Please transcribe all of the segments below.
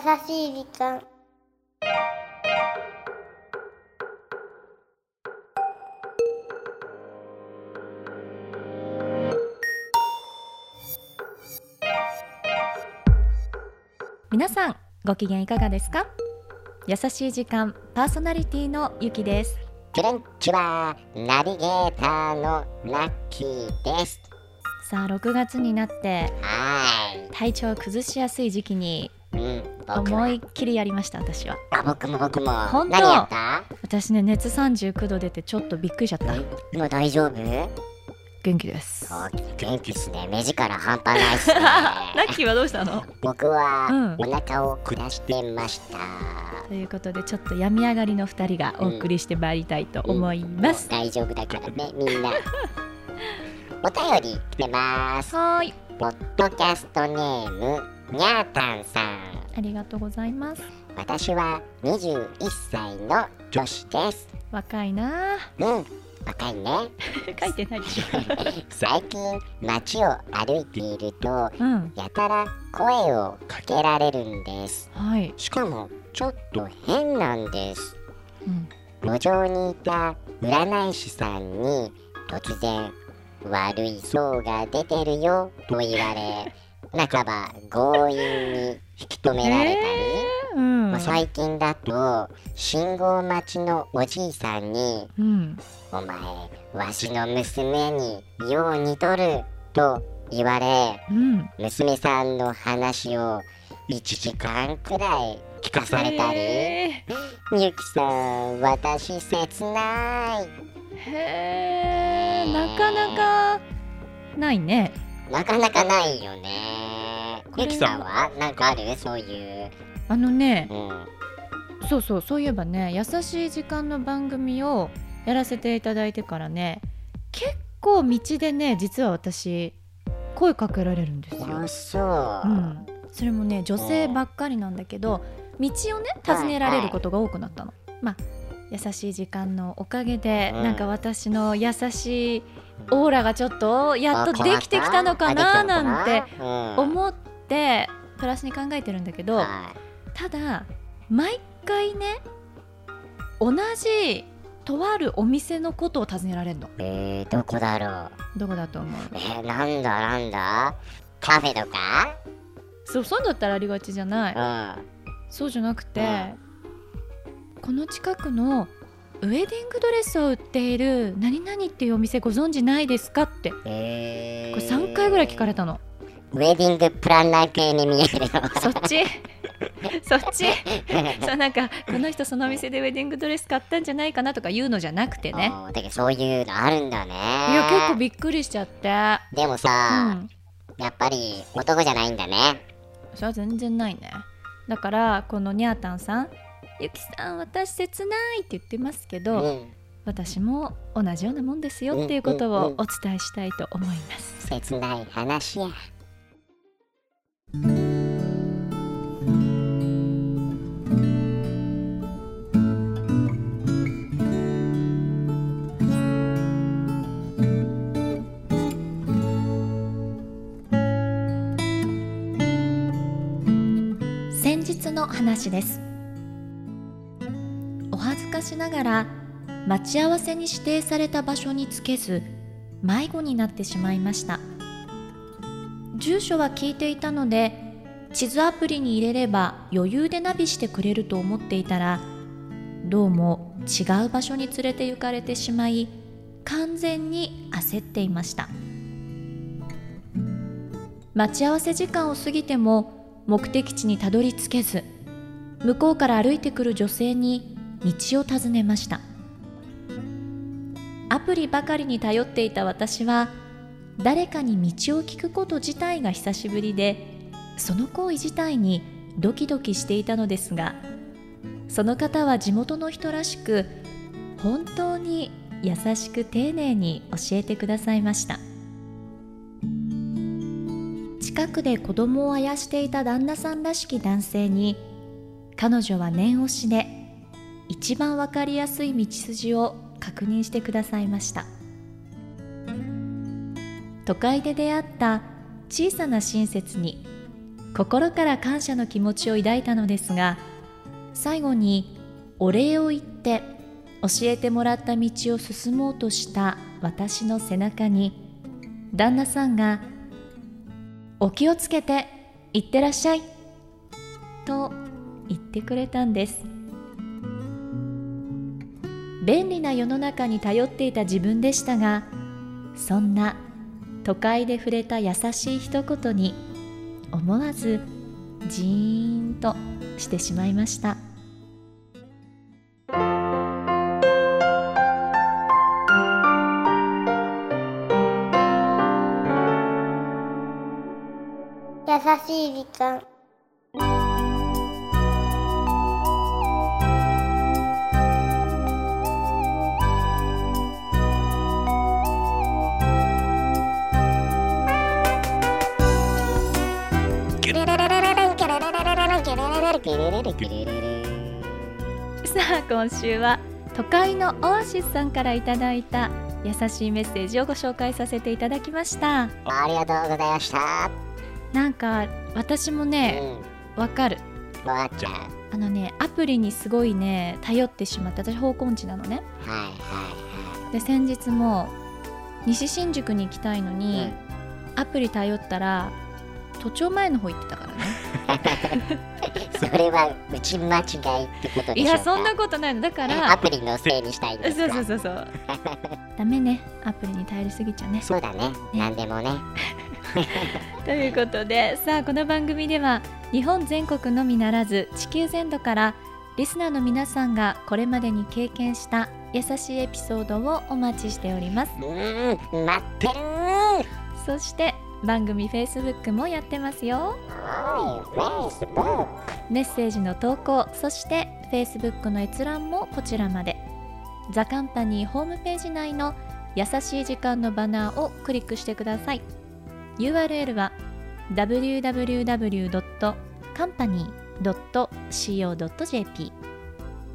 しい時間皆さんご機嫌いかがですか？優しい時間パーソナリティのゆきですこんにちは、ナビゲーターのラッキーです。さあ6月になっては体調を崩しやすい時期に。思いっきりやりました私はあ、僕も僕も。本当？何やった？私ね熱39度出てちょっとびっくりしちゃったえもう大丈夫？元気です元気っすね。目力半端ないっすね。ラッキーはどうしたの？僕は、うんお腹を下してました。ということでちょっと病み上がりの2人がお送りしてまいりたいと思います、もう大丈夫だからね、みんな。お便り来てます。はーいポッドキャストネーム、にゃーたんさん。ありがとうございます。私は21歳の女子です。若いな。うん、若いね。書いてない。でしょ最近街を歩いているとうん。やたら声をかけられるんです。はい、しかもちょっと変なんです。うん、路上にいた占い師さんに突然悪い相が出てるよと言われ半ば強引に引き止められたり、うん。まあ最近だと信号待ちのおじいさんにうん。お前、わしの娘によう似とると言われ、うん。娘さんの話を1時間くらい聞かされたり、へゆきさん、私切ない。ーへー。なかなかないねなかなかないよね。ゆきさんはなんかある？そういう。あのねうん。そうそうそういえばね優しい時間の番組をやらせていただいてからね結構道でね実は私声かけられるんですよ、あ、そう。うん、それもね女性ばっかりなんだけど道をね尋ねられることが多くなったの。まあ優しい時間のおかげで、うん。なんか私の優しいオーラがちょっとやっとできてきたのかななんて思思ってプラスに考えてるんだけど、ただ毎回ね同じとあるお店のことを尋ねられるの。えー、どこだろう？どこだと思う？えー、なんだなんだ？カフェとか？そうそうだったらありがちじゃない。うん。そうじゃなくて、この近くのウェディングドレスを売っている何々っていうお店ご存知ないですかって。こえれ3回ぐらい聞かれたの。ウェディングプランナー系に見えるのそっち？そっち？そうなんかこの人そのお店でウェディングドレス買ったんじゃないかなとか言うのじゃなくてね。だけどそういうのあるんだね。いや結構びっくりしちゃって。でもうさ、ん。やっぱり男じゃないんだね。それは全然ないね。だからこのにゃーたんさんゆきさん私切ないって言ってますけど、うん私も同じようなもんですよっていうことをお伝えしたいと思います。切ない話や先日の話です。しながら待ち合わせに指定された場所につけず迷子になってしまいました。住所は聞いていたので地図アプリに入れれば余裕でナビしてくれると思っていたらどうも違う場所に連れて行かれてしまい完全に焦っていました待ち合わせ時間を過ぎても目的地にたどり着けず向こうから歩いてくる女性に道を尋ねました。アプリばかりに頼っていた私は誰かに道を聞くこと自体が久しぶりでその行為自体にドキドキしていたのですがその方は地元の人らしく本当に優しく丁寧に教えてくださいました。近くで子供をあやしていた旦那さんらしき男性に彼女は念押しで一番わかりやすい道筋を確認してくださいました。都会で出会った小さな親切に心から感謝の気持ちを抱いたのですが最後にお礼を言って教えてもらった道を進もうとした私の背中に旦那さんが「お気をつけていってらっしゃい」と言ってくれたんです。便利な世の中に頼っていた自分でしたがそんな都会で触れた優しい一言に思わずジーンとしてしまいました。優しい時間。さあ今週は都会のオアシスさんからいただいた優しいメッセージをご紹介させていただきましたありがとうございました。なんか私もねわかるうん、わかっちゃう。あのねアプリにすごいね頼ってしまって私方向音痴なのねはいはで先日も西新宿に行きたいのいに、はい。アプリ頼ったら都庁前の方行ってたからね それは打ち間違いってことでしょうか？いやそんなことないの。だかアらプリのせいにしたいんですそうかそうそうそう。ダメねアプリに頼りすぎちゃね。そうだね。なんでもね。ということでさあこの番組では日本全国のみならず地球全土からリスナーの皆さんがこれまでに経験した優しいエピソードをお待ちしております。うーん、待ってるー。そして番組 Facebook もやってますよ。はい、メッセージの投稿そして Facebook の閲覧もこちらまで。ザカンパニーホームページ内の優しい時間のバナーをクリックしてください。URL は www.company.co.jp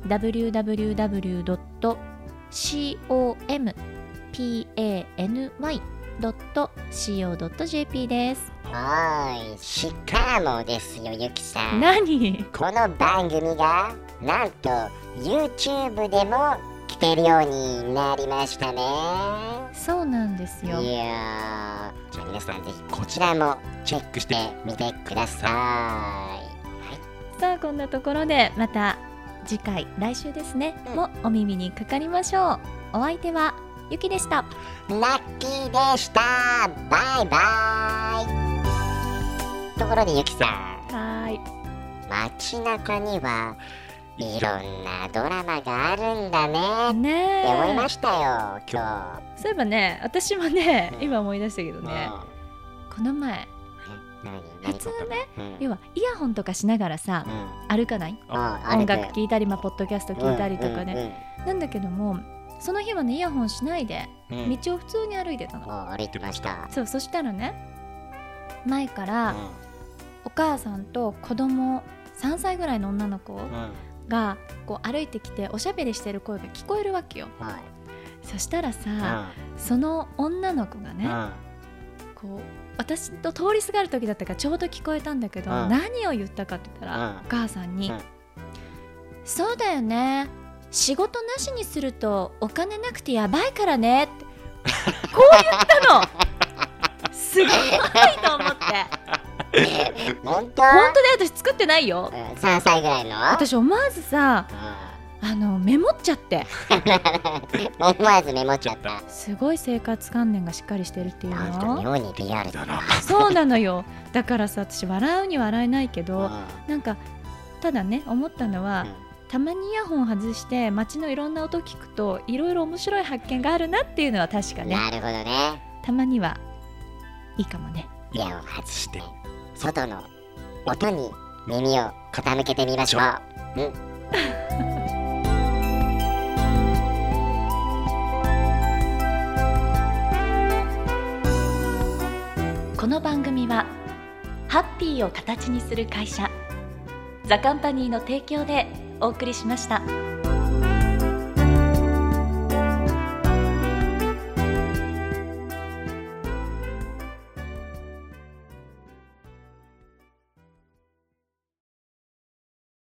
www.company.co.jp です。はい、しかもですよ、ゆきさん。何？この番組が、なんと、YouTube でも聞けるようになりましたね。そうなんですよ。いやー、じゃあ皆さんぜひこちらもチェックしてみてくだささあこんなところでまた次回来週ですね、うん。もお耳にかかりましょう。お相手はゆきでした。い。ラッキーでした。バイバイ。ところでゆきさん、はーい。街中にはいろんなドラマがあるんだね。ってね思いまえしたよ、今そういえばね私もねうん。今思い出したけど日。ねこの前何？普通ね、何要はイヤホンとかしながらさうん、歩かない？うん、音楽聴いたり、まあ、ポッドキャスト聞いたりとかね、なんだけどもその日はねイヤホンしないでうん。道を普通に歩いてたの、お歩いてました。そうそしたらね前からうお母さんと子供3歳ぐらいの女の子んうん。がこう歩いてきておしゃべりしてる声が聞こえるわけよ。はい。そしたらさ、うその女の子がね、んうん。こう私と通りすがる時だったからちょうど聞こえたんだけど、うん。何を言ったかって言ったら、うん。お母さんに、うん。そうだよね仕事なしにするとお金なくてやばいからね」ってこう言ったの。すごいと思って。本当？本当で私作ってないよ。うん3歳ぐらいの？私思わずさあのメモっちゃって。う ん思わずメモっちゃった。すごい生活観念がしっかりしてるっていうの。妙にリアルだな。そうなのよ。だからさ私笑うに笑えないけど、うん。なんかただね思ったのは、うんたまにイヤホン外して街のいろんな音聞くといろいろ面白い発見があるなっていうのは確かね。なるほどね。たまにはいいかもね。イヤホン外して外の音に耳を傾けてみましょう。うん。この番組はハッピーを形にする会社ザカンパニーの提供でお送りしました。